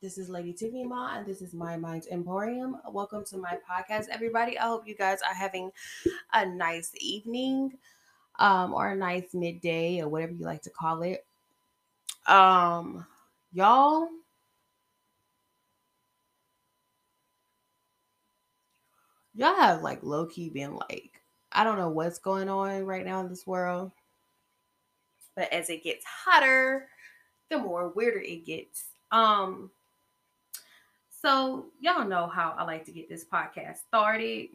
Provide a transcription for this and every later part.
This is Lady Tiffany Ma, and this is My Mind's Emporium. Welcome to my podcast, everybody. I hope you guys are having a nice evening, um, or a nice midday, or whatever you like to call it. Um, y'all, y'all have like low key been like, I don't know what's going on right now in this world, but as it gets hotter, the more weirder it gets. Um, so, y'all know how I like to get this podcast started.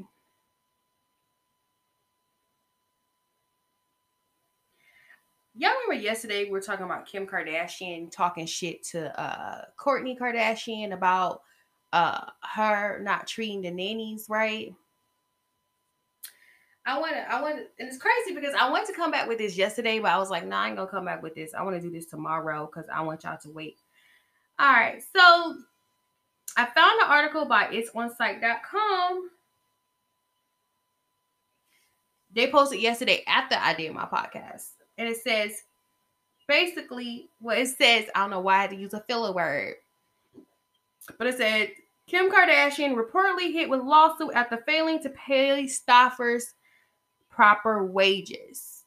Y'all remember yesterday we were talking about Kim Kardashian talking shit to uh Kourtney Kardashian about uh her not treating the nannies right. I want to, I want to, and it's crazy because I wanted to come back with this yesterday, but I was like, nah, I ain't gonna come back with this. I want to do this tomorrow because I want y'all to wait. All right, so I found an article by itsonsite.com. They posted yesterday after I did my podcast. And it says basically what it says, I don't know why I had to use a filler word. But it said Kim Kardashian reportedly hit with lawsuit after failing to pay staffers proper wages.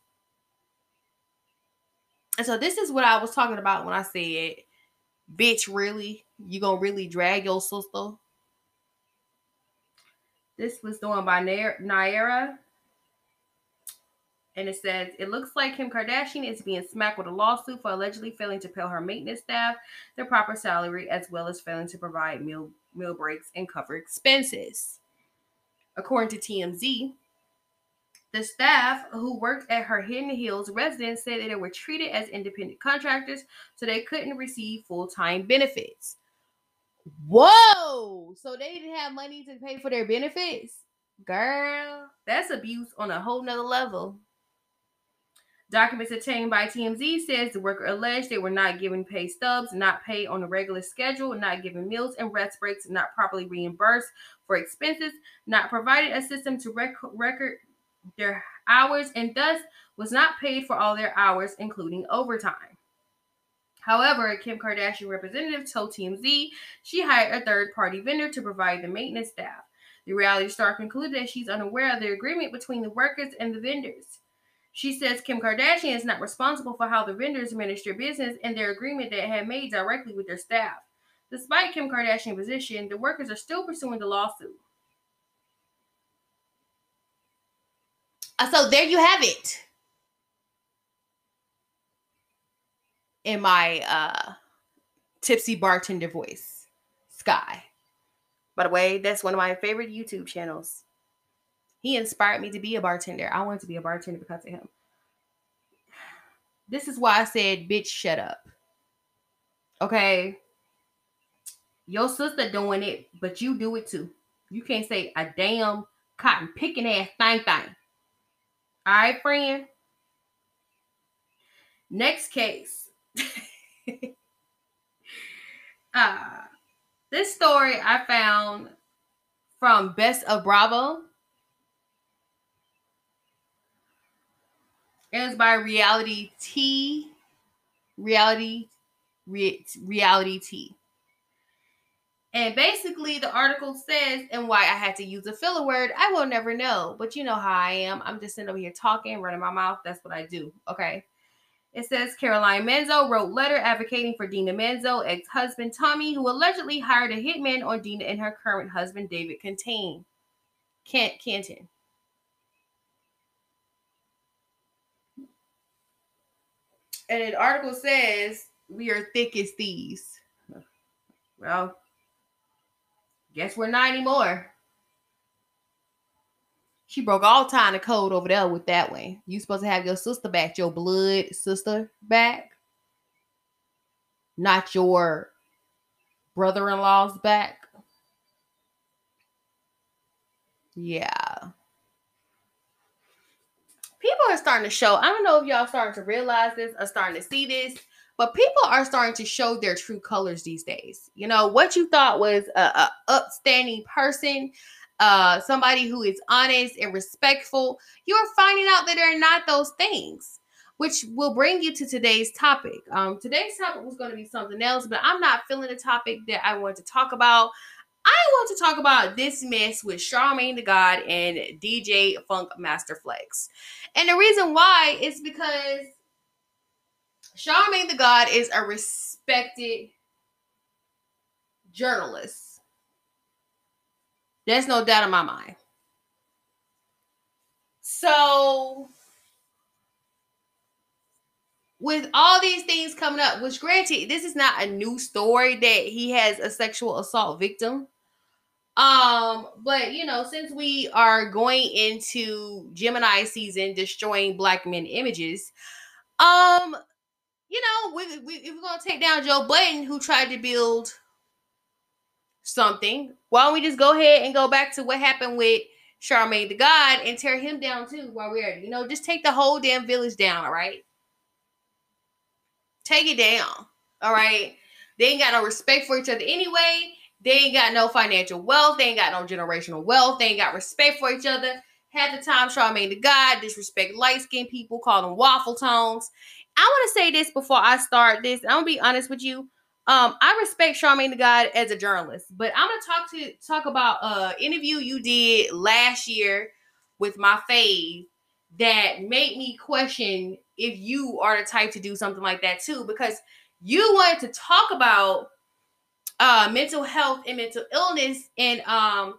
And so this is what I was talking about when I said, bitch, really? You gonna really drag your sister? This was done by Naira. And it says, it looks like Kim Kardashian is being smacked with a lawsuit for allegedly failing to pay her maintenance staff their proper salary, as well as failing to provide meal, meal breaks and cover expenses. According to TMZ, the staff who worked at her Hidden Hills residence said that they were treated as independent contractors, so they couldn't receive full time benefits. Whoa! So they didn't have money to pay for their benefits? Girl, that's abuse on a whole nother level. Documents obtained by TMZ says the worker alleged they were not given pay stubs, not paid on a regular schedule, not given meals and rest breaks, not properly reimbursed for expenses, not provided a system to rec- record their hours, and thus was not paid for all their hours, including overtime. However, Kim Kardashian representative told TMZ she hired a third party vendor to provide the maintenance staff. The reality star concluded that she's unaware of the agreement between the workers and the vendors. She says Kim Kardashian is not responsible for how the vendors manage their business and their agreement that had made directly with their staff. Despite Kim Kardashian's position, the workers are still pursuing the lawsuit. So there you have it. in my uh tipsy bartender voice, Sky. By the way, that's one of my favorite YouTube channels. He inspired me to be a bartender. I wanted to be a bartender because of him. This is why I said, bitch, shut up. Okay. Your sister doing it, but you do it too. You can't say a damn cotton picking ass thing thing. All right, friend. Next case. uh, this story I found from Best of Bravo. It was by Reality T. Reality Re, Reality T. And basically, the article says, and why I had to use a filler word, I will never know. But you know how I am. I'm just sitting over here talking, running my mouth. That's what I do. Okay. It says Caroline Manzo wrote letter advocating for Dina Manzo, ex-husband Tommy, who allegedly hired a hitman on Dina and her current husband David Cantain. Kent Canton. And an article says we are thick as thieves. Well, guess we're not anymore. She broke all time of code over there with that one. You supposed to have your sister back, your blood sister back, not your brother-in-law's back. Yeah. People are starting to show. I don't know if y'all starting to realize this or starting to see this, but people are starting to show their true colors these days. You know, what you thought was a, a upstanding person uh, somebody who is honest and respectful, you're finding out that they're not those things. which will bring you to today's topic. Um, today's topic was going to be something else, but I'm not feeling the topic that I want to talk about. I want to talk about this mess with Charlamagne the God and DJ Funk Master Flex. And the reason why is because Charlemagne the God is a respected journalist. There's no doubt in my mind. So, with all these things coming up, which granted, this is not a new story that he has a sexual assault victim. Um, but you know, since we are going into Gemini season, destroying black men images, um, you know, we, we, if we're gonna take down Joe Budden, who tried to build something, why don't we just go ahead and go back to what happened with Charmaine the God and tear him down too while we're at it? You know, just take the whole damn village down, all right? Take it down, all right? They ain't got no respect for each other anyway. They ain't got no financial wealth. They ain't got no generational wealth. They ain't got respect for each other. Had the time Charmaine the God disrespect light skinned people, call them waffle tones. I want to say this before I start this. I'm gonna be honest with you. Um, I respect Charmaine the God as a journalist, but I'm gonna talk to talk about a interview you did last year with my fave that made me question if you are the type to do something like that too, because you wanted to talk about uh mental health and mental illness, and um,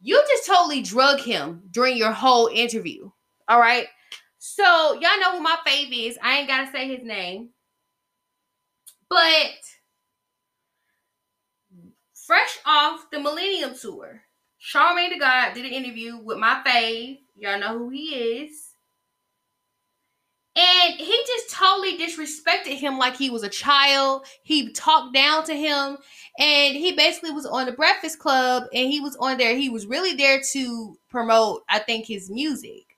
you just totally drug him during your whole interview. All right. So y'all know who my fave is. I ain't gotta say his name. But fresh off the Millennium Tour, Charmaine the God did an interview with my fave. Y'all know who he is. And he just totally disrespected him like he was a child. He talked down to him. And he basically was on the Breakfast Club and he was on there. He was really there to promote, I think, his music.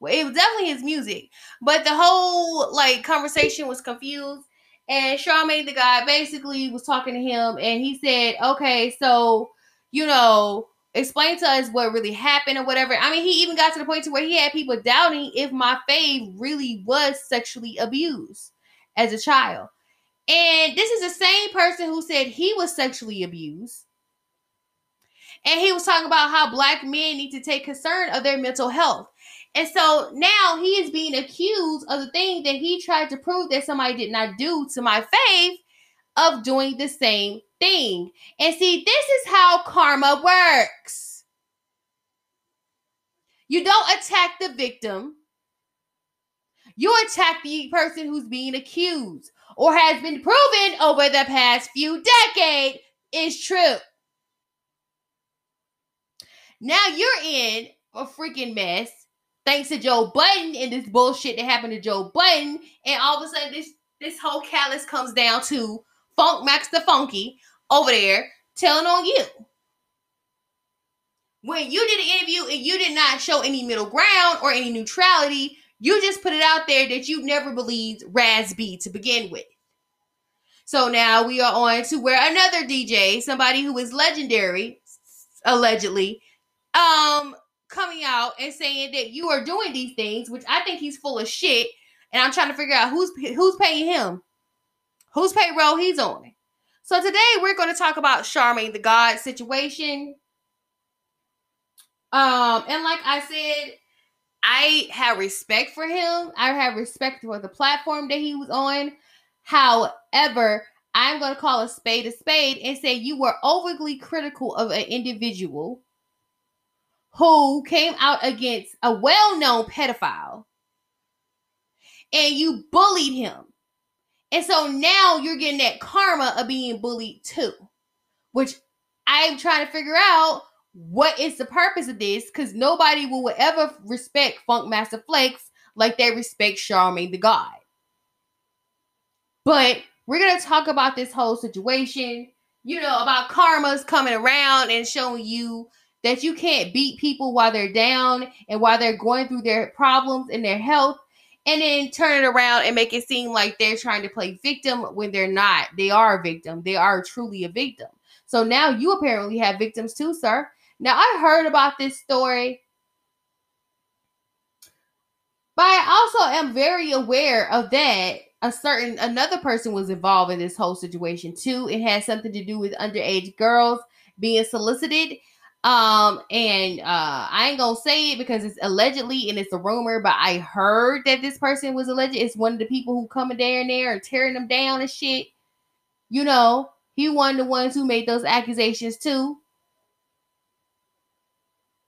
Well, it was definitely his music, but the whole like conversation was confused. And Charmaine the guy basically was talking to him, and he said, "Okay, so you know, explain to us what really happened or whatever." I mean, he even got to the point to where he had people doubting if my fave really was sexually abused as a child. And this is the same person who said he was sexually abused. And he was talking about how black men need to take concern of their mental health. And so now he is being accused of the thing that he tried to prove that somebody did not do to my faith of doing the same thing. And see, this is how karma works. You don't attack the victim. You attack the person who's being accused or has been proven over the past few decades is true. Now you're in a freaking mess thanks to Joe Budden and this bullshit that happened to Joe Budden, and all of a sudden this this whole callus comes down to Funk Max the Funky over there telling on you. When you did an interview and you did not show any middle ground or any neutrality, you just put it out there that you never believed Raz B to begin with. So now we are on to where another DJ, somebody who is legendary, allegedly, um, coming out and saying that you are doing these things, which I think he's full of shit. And I'm trying to figure out who's who's paying him, whose payroll he's on. So today we're going to talk about Charmaine the God situation. Um, and like I said, I have respect for him. I have respect for the platform that he was on. However, I'm going to call a spade a spade and say you were overly critical of an individual who came out against a well known pedophile and you bullied him. And so now you're getting that karma of being bullied too, which I'm trying to figure out what is the purpose of this because nobody will ever respect Funk Master Flex like they respect Charmaine the God. But we're going to talk about this whole situation, you know, about karmas coming around and showing you that you can't beat people while they're down and while they're going through their problems and their health and then turn it around and make it seem like they're trying to play victim when they're not. They are a victim. They are truly a victim. So now you apparently have victims too, sir. Now I heard about this story But I also am very aware of that. A certain another person was involved in this whole situation too. It has something to do with underage girls being solicited. Um, and uh I ain't gonna say it because it's allegedly and it's a rumor, but I heard that this person was alleged. It's one of the people who coming there and there and tearing them down and shit. You know, he one of the ones who made those accusations too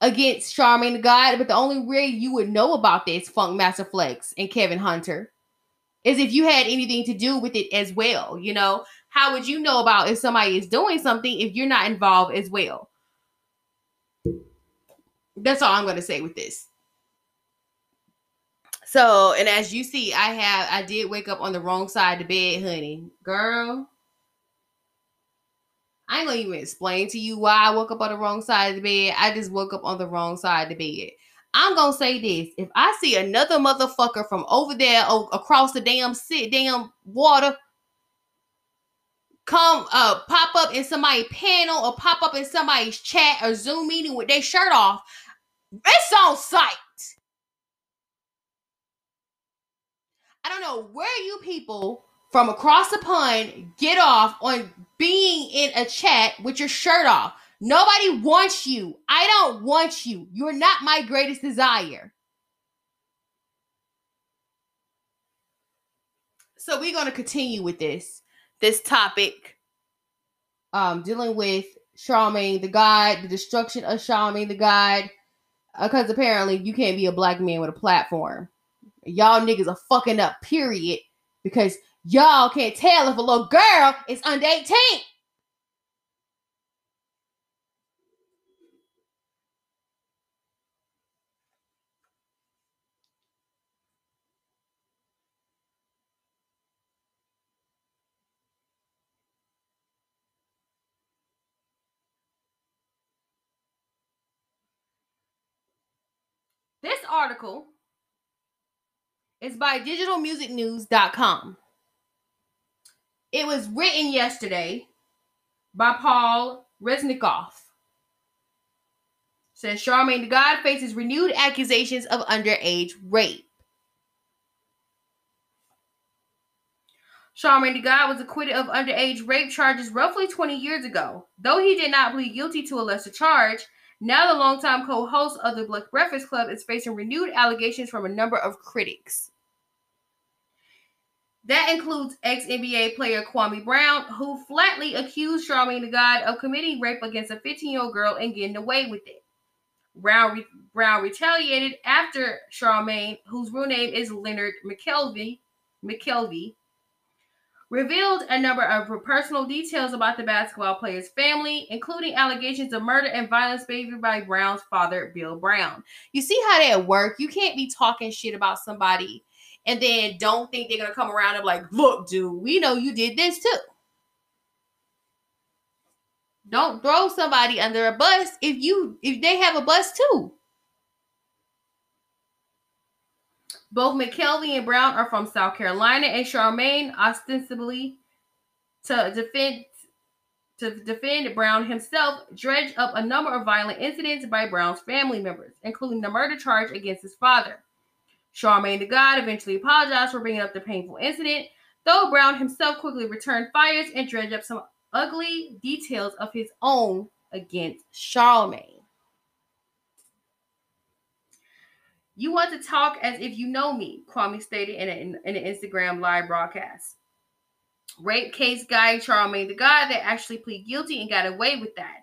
against Charlamagne the God, but the only way you would know about this Funk Master Flex and Kevin Hunter is if you had anything to do with it as well. You know, how would you know about if somebody is doing something if you're not involved as well? That's all I'm going to say with this. So, and as you see, I have I did wake up on the wrong side of the bed, honey. Girl, I ain't gonna even explain to you why I woke up on the wrong side of the bed. I just woke up on the wrong side of the bed. I'm gonna say this: if I see another motherfucker from over there o- across the damn sit damn water come uh pop up in somebody's panel or pop up in somebody's chat or Zoom meeting with their shirt off, it's on sight. I don't know where you people from across the pond get off on being in a chat with your shirt off. Nobody wants you. I don't want you. You're not my greatest desire. So we're going to continue with this this topic um dealing with Charlamagne the God, the destruction of Charlamagne the God because uh, apparently you can't be a black man with a platform. Y'all niggas are fucking up period because Y'all can't tell if a little girl is under 18. This article is by digitalmusicnews.com. It was written yesterday by Paul Resnikoff. Says Charlamagne the God faces renewed accusations of underage rape. Charlamagne the God was acquitted of underage rape charges roughly 20 years ago. Though he did not plead guilty to a lesser charge, now the longtime co-host of the Black Breakfast Club is facing renewed allegations from a number of critics. That includes ex NBA player Kwame Brown, who flatly accused Charlamagne the God of committing rape against a 15 year old girl and getting away with it. Brown, re- Brown retaliated after Charlamagne, whose real name is Leonard McKelvey, McKelvey, revealed a number of personal details about the basketball player's family, including allegations of murder and violence favored by Brown's father, Bill Brown. You see how that work? You can't be talking shit about somebody and then don't think they're gonna come around and like, look, dude, we know you did this too. Don't throw somebody under a bus if you if they have a bus too. Both McKelvey and Brown are from South Carolina, and Charlamagne ostensibly to defend to defend Brown himself dredged up a number of violent incidents by Brown's family members, including the murder charge against his father. Charlamagne the God eventually apologized for bringing up the painful incident, though Brown himself quickly returned fires and dredged up some ugly details of his own against Charlamagne. You want to talk as if you know me, Kwame stated in, a, in an Instagram live broadcast. Rape case guy Charlamagne the God that actually pleaded guilty and got away with that.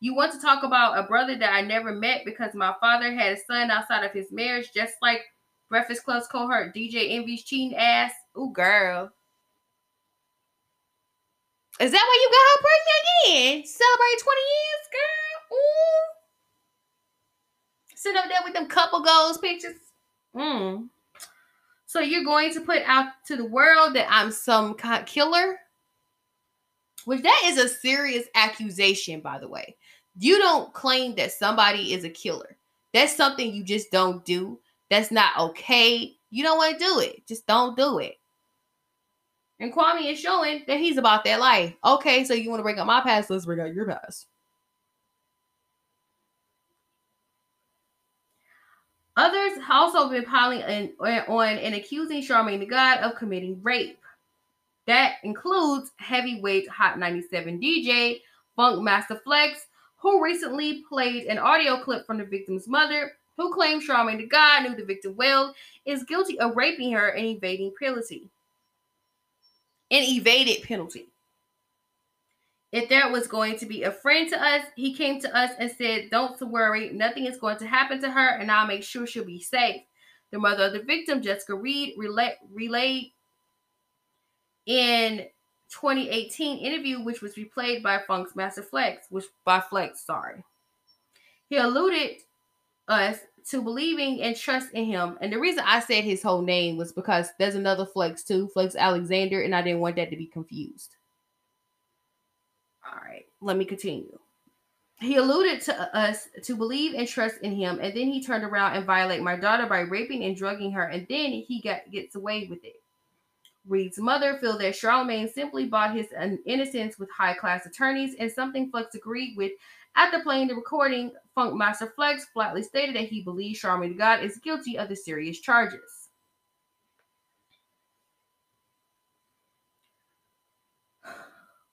You want to talk about a brother that I never met because my father had a son outside of his marriage, just like Breakfast Club's cohort DJ Envy's cheating ass. Ooh, girl. Is that why you got her pregnant again? Celebrate 20 years, girl. Ooh. Sit up there with them couple goals pictures. Mm. So you're going to put out to the world that I'm some kind killer? Which that is a serious accusation, by the way. You don't claim that somebody is a killer. That's something you just don't do that's not okay, you don't want to do it. Just don't do it. And Kwame is showing that he's about that life. Okay, so you want to bring up my past? Let's bring out your past. Others also been piling in, on and accusing Charmaine the God of committing rape. That includes heavyweight Hot 97 DJ Funk Master Flex, who recently played an audio clip from the victim's mother, who claimed Charmaine the God knew the victim well, is guilty of raping her and evading penalty. And evaded penalty. If there was going to be a friend to us, he came to us and said, Don't worry, nothing is going to happen to her, and I'll make sure she'll be safe. The mother of the victim, Jessica Reed, relay, relayed in 2018 interview, which was replayed by Funk's Master Flex, which by Flex, sorry. He alluded us to believing and trust in him. And the reason I said his whole name was because there's another Flex too, Flex Alexander, and I didn't want that to be confused. All right, let me continue. He alluded to us to believe and trust in him, and then he turned around and violate my daughter by raping and drugging her, and then he got gets away with it. Reed's mother feel that Charlamagne simply bought his innocence with high class attorneys and something Flex agreed with. After playing the recording, Funk Master Flex flatly stated that he believes Charlamagne God is guilty of the serious charges.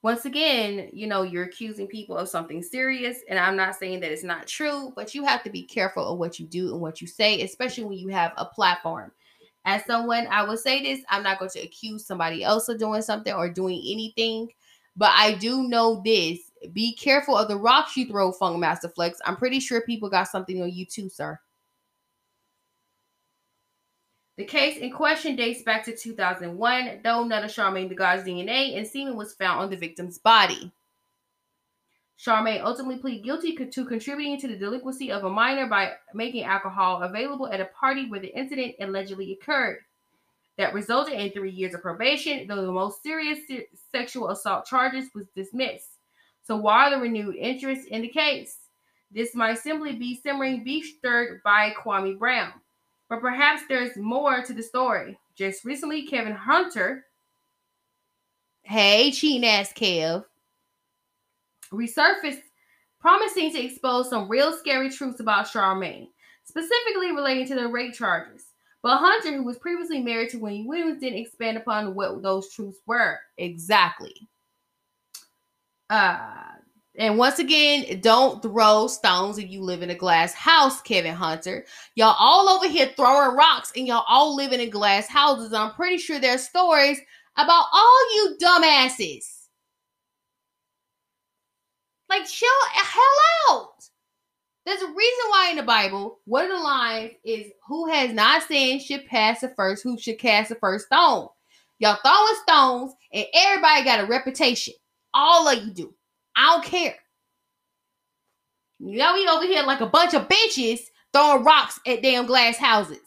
Once again, you know, you're accusing people of something serious, and I'm not saying that it's not true, but you have to be careful of what you do and what you say, especially when you have a platform as someone, I will say this I'm not going to accuse somebody else of doing something or doing anything, but I do know this be careful of the rocks you throw, Funk Master Flex. I'm pretty sure people got something on you too, sir. The case in question dates back to 2001, though none of Charlamagne the God's DNA and semen was found on the victim's body. Charmaine ultimately pleaded guilty to contributing to the delinquency of a minor by making alcohol available at a party where the incident allegedly occurred. That resulted in three years of probation, though the most serious sexual assault charges was dismissed. So, why the renewed interest in the case? This might simply be simmering beef stirred by Kwame Brown. But perhaps there's more to the story. Just recently, Kevin Hunter, hey, cheating ass Kev, resurfaced, promising to expose some real scary truths about Charmaine, specifically relating to the rape charges. But Hunter, who was previously married to Wendy Williams, didn't expand upon what those truths were exactly. Uh, and once again, don't throw stones if you live in a glass house, Kevin Hunter. Y'all all over here throwing rocks and y'all all living in glass houses. I'm pretty sure there's stories about all you dumbasses like, chill hell out. There's a reason why in the Bible, one of the lines is who has not sinned should pass the first, who should cast the first stone. Y'all throwing stones, and everybody got a reputation. All of you do. I don't care. Now we over here like a bunch of bitches throwing rocks at damn glass houses.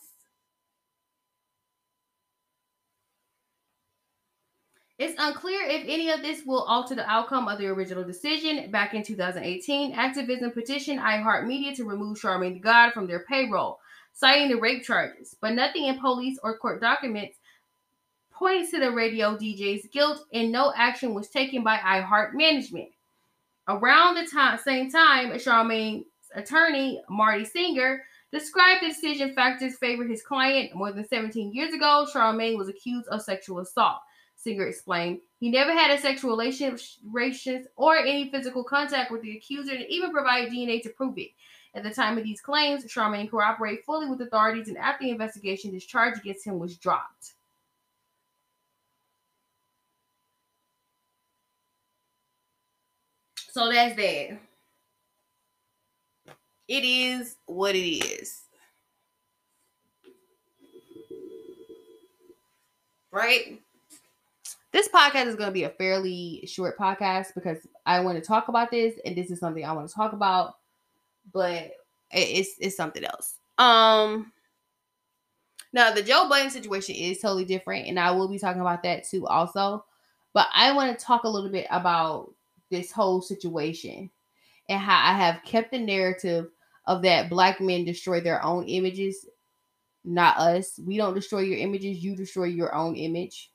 It's unclear if any of this will alter the outcome of the original decision. Back in 2018, activism petitioned iHeartMedia to remove Charlamagne the God from their payroll, citing the rape charges. But nothing in police or court documents points to the radio DJ's guilt, and no action was taken by iHeart management. Around the time, same time, Charlamagne's attorney, Marty Singer, described the decision factors favored his client. More than 17 years ago, Charlamagne was accused of sexual assault. Singer explained. He never had a sexual relations or any physical contact with the accuser and even provided DNA to prove it. At the time of these claims, Charmaine cooperated fully with authorities, and after the investigation, this charge against him was dropped. So that's that. It is what it is. Right? this podcast is going to be a fairly short podcast because I want to talk about this, and this is something I want to talk about, but it's it's something else. Um, now the Joe Budden situation is totally different, and I will be talking about that too, also. But I want to talk a little bit about this whole situation and how I have kept the narrative of that black men destroy their own images, not us. We don't destroy your images; you destroy your own image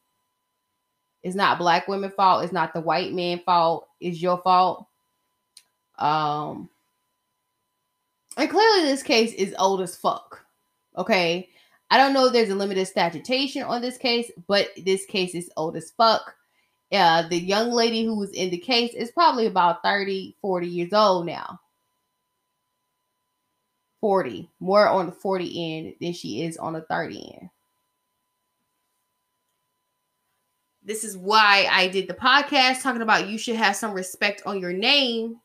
it's not black women fault. It's not the white man fault. It's your fault. Um, and clearly this case is old as fuck. Okay. I don't know if there's a limited statutation on this case, but this case is old as fuck. Uh, the young lady who was in the case is probably about 30, 40 years old now. 40, more on the 40 end than she is on the 30 end. This is why I did the podcast talking about you should have some respect on your name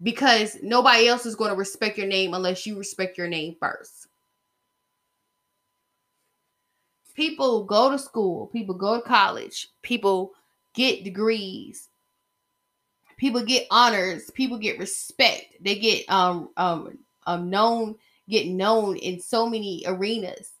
because nobody else is going to respect your name unless you respect your name first. People go to school, people go to college, people get degrees, people get honors, people get respect. They get um um um known, get known in so many arenas.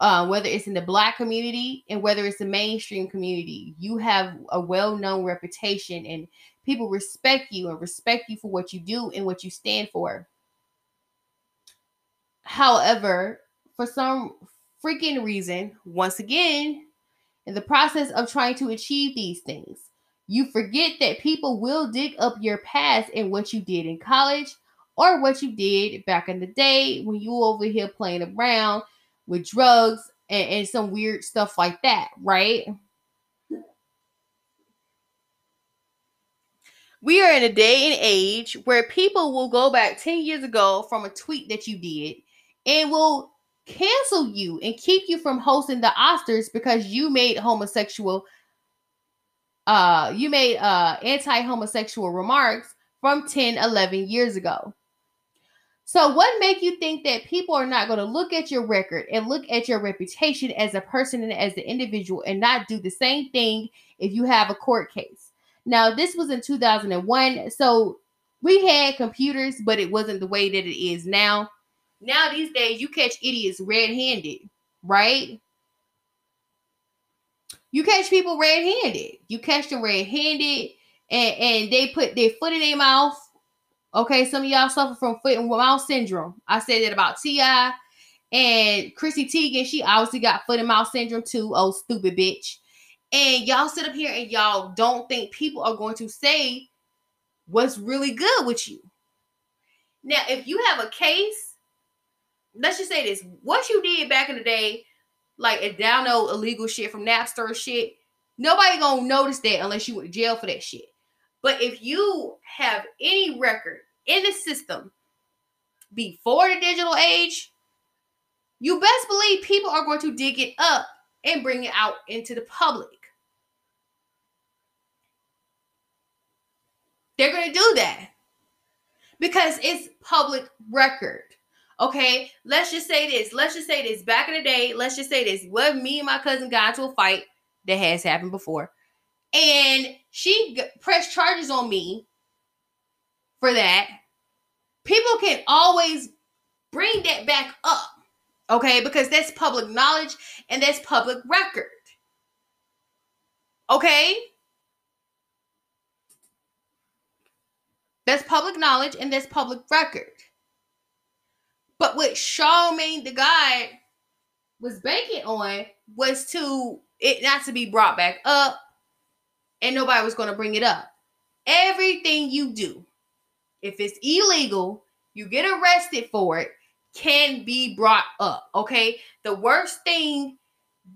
Uh, whether it's in the black community and whether it's the mainstream community, you have a well-known reputation and people respect you and respect you for what you do and what you stand for. However, for some freaking reason, once again, in the process of trying to achieve these things, you forget that people will dig up your past and what you did in college or what you did back in the day when you were over here playing around with drugs and, and some weird stuff like that, right? we are in a day and age where people will go back 10 years ago from a tweet that you did and will cancel you and keep you from hosting the Oscars because you made homosexual uh you made uh anti-homosexual remarks from 10 11 years ago so what make you think that people are not going to look at your record and look at your reputation as a person and as an individual and not do the same thing if you have a court case now, this was in 2001. So we had computers, but it wasn't the way that it is now. Now, these days, you catch idiots red handed, right? You catch people red handed. You catch them red handed and, and they put their foot in their mouth. Okay, some of y'all suffer from foot and mouth syndrome. I said that about T.I. and Chrissy Teigen. She obviously got foot and mouth syndrome too. Oh, stupid bitch. And y'all sit up here and y'all don't think people are going to say what's really good with you. Now, if you have a case, let's just say this what you did back in the day, like a download illegal shit from Napster shit, nobody gonna notice that unless you went to jail for that shit. But if you have any record in the system before the digital age, you best believe people are going to dig it up and bring it out into the public. They're going to do that because it's public record. Okay, let's just say this. Let's just say this. Back in the day, let's just say this. What me and my cousin got into a fight that has happened before, and she pressed charges on me for that. People can always bring that back up, okay, because that's public knowledge and that's public record. Okay, That's public knowledge and that's public record. But what Charlamagne the God was banking on was to it not to be brought back up, and nobody was going to bring it up. Everything you do, if it's illegal, you get arrested for it, can be brought up. Okay. The worst thing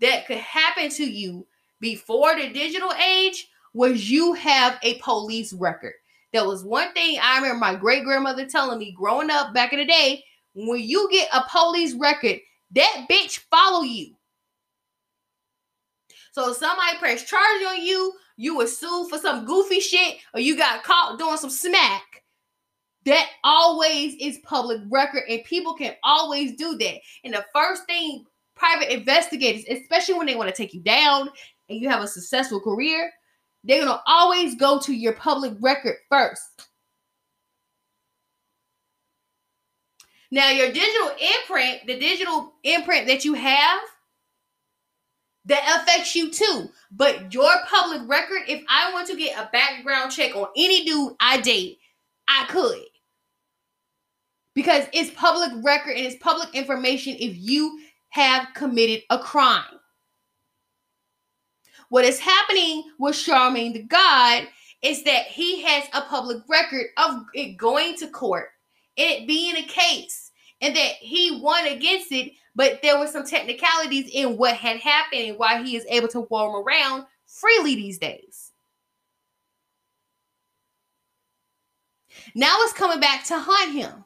that could happen to you before the digital age was you have a police record. There was one thing I remember my great grandmother telling me growing up back in the day when you get a police record, that bitch follow you. So if somebody press charge on you, you were sued for some goofy shit, or you got caught doing some smack. That always is public record, and people can always do that. And the first thing private investigators, especially when they want to take you down and you have a successful career, they're to always go to your public record first. Now, your digital imprint, the digital imprint that you have, that affects you too. But your public record, if I want to get a background check on any dude I date, I could. Because it's public record and it's public information if you have committed a crime. What is happening with Charmaine the God is that he has a public record of it going to court it being a case and that he won against it, but there were some technicalities in what had happened and why he is able to roam around freely these days. Now it's coming back to hunt him.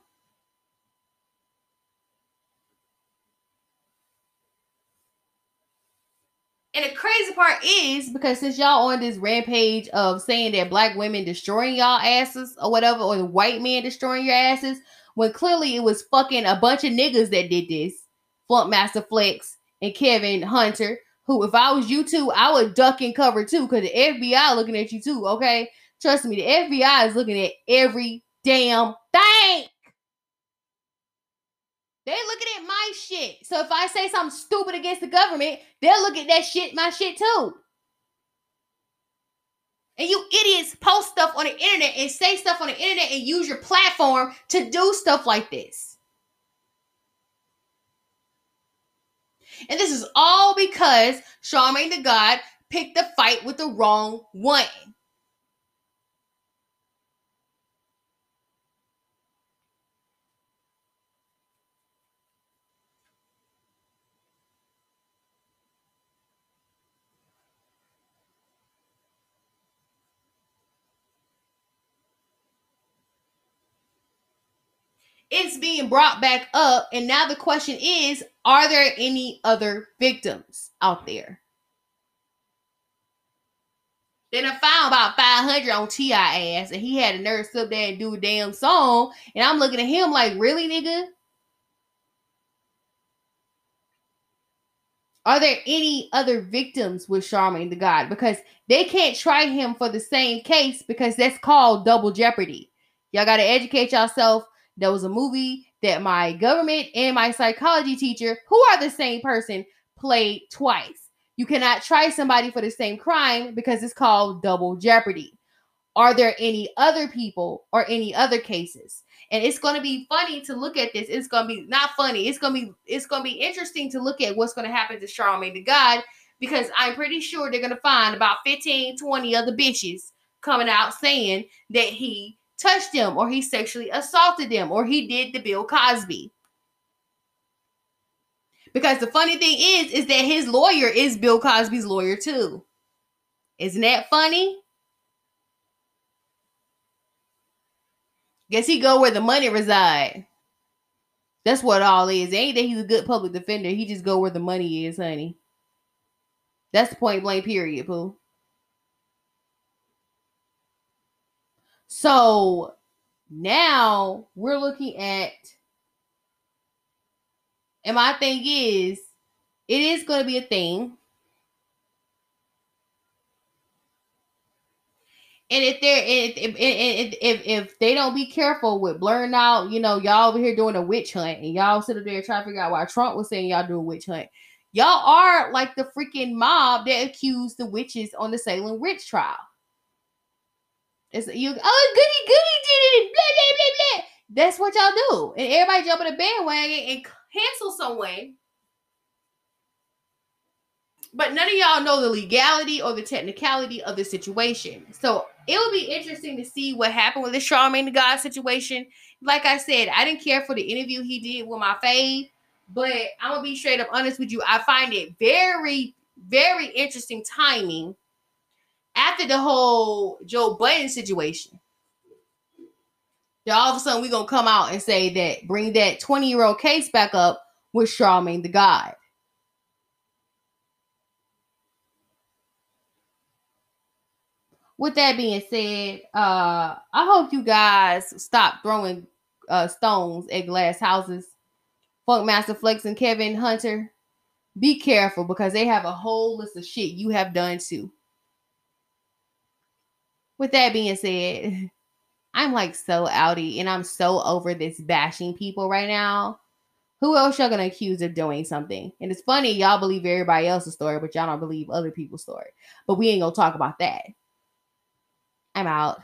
And the crazy part is because since y'all on this rampage of saying that black women destroying y'all asses or whatever, or the white men destroying your asses, when clearly it was fucking a bunch of niggas that did this. Flunk Master Flex and Kevin Hunter, who if I was you two, I would duck and cover too, because the FBI looking at you too, okay? Trust me, the FBI is looking at every damn thing. They looking at my shit. So if I say something stupid against the government, they'll look at that shit, my shit too. And you idiots post stuff on the internet and say stuff on the internet and use your platform to do stuff like this. And this is all because Charmaine the God picked the fight with the wrong one. It's being brought back up. And now the question is are there any other victims out there? Then I found about 500 on T.I. ass, and he had a nurse up there and do a damn song. And I'm looking at him like, really, nigga? Are there any other victims with Charlamagne the God? Because they can't try him for the same case because that's called double jeopardy. Y'all got to educate yourself there was a movie that my government and my psychology teacher, who are the same person, played twice. You cannot try somebody for the same crime because it's called double jeopardy. Are there any other people or any other cases? And it's going to be funny to look at this. It's going to be not funny. It's going to be it's going to be interesting to look at what's going to happen to Charlamagne the God because I'm pretty sure they're going to find about 15, 20 other bitches coming out saying that he touched them or he sexually assaulted them or he did the Bill Cosby. Because the funny thing is, is that his lawyer is Bill Cosby's lawyer too. Isn't that funny? Guess he go where the money reside. That's what all is. ain't that he's a good public defender. He just go where the money is, honey. That's the point blank period, Pooh. So now we're looking at, and my thing is, it is going to be a thing. And if they're if, if if, if if they don't be careful with blurring out, you know, y'all over here doing a witch hunt, and y'all sit up there trying to figure out why Trump was saying y'all do a witch hunt. Y'all are like the freaking mob that accused the witches on the Salem witch trial. It's you. Oh, goody goody did it. Blah blah blah blah. That's what y'all do, and everybody jump in the bandwagon and cancel someone. But none of y'all know the legality or the technicality of the situation. So it will be interesting to see what happened with the Charlamagne the God situation. Like I said, I didn't care for the interview he did with my fave, but I'm gonna be straight up honest with you. I find it very, very interesting timing after the whole Joe Budden situation, yeah. all of a sudden we're gonna come out and say that bring that 20 year old case back up with Charlamagne the God. With that being said, uh, I hope you guys stop throwing uh, stones at glass houses. Funkmaster Flex and Kevin Hunter, be careful because they have a whole list of shit you have done too with that being said, I'm like so outy and I'm so over this bashing people right now. Who else y'all gonna accuse of doing something? And it's funny, y'all believe everybody else's story, but y'all don't believe other people's story. But we ain't gonna talk about that. I'm out.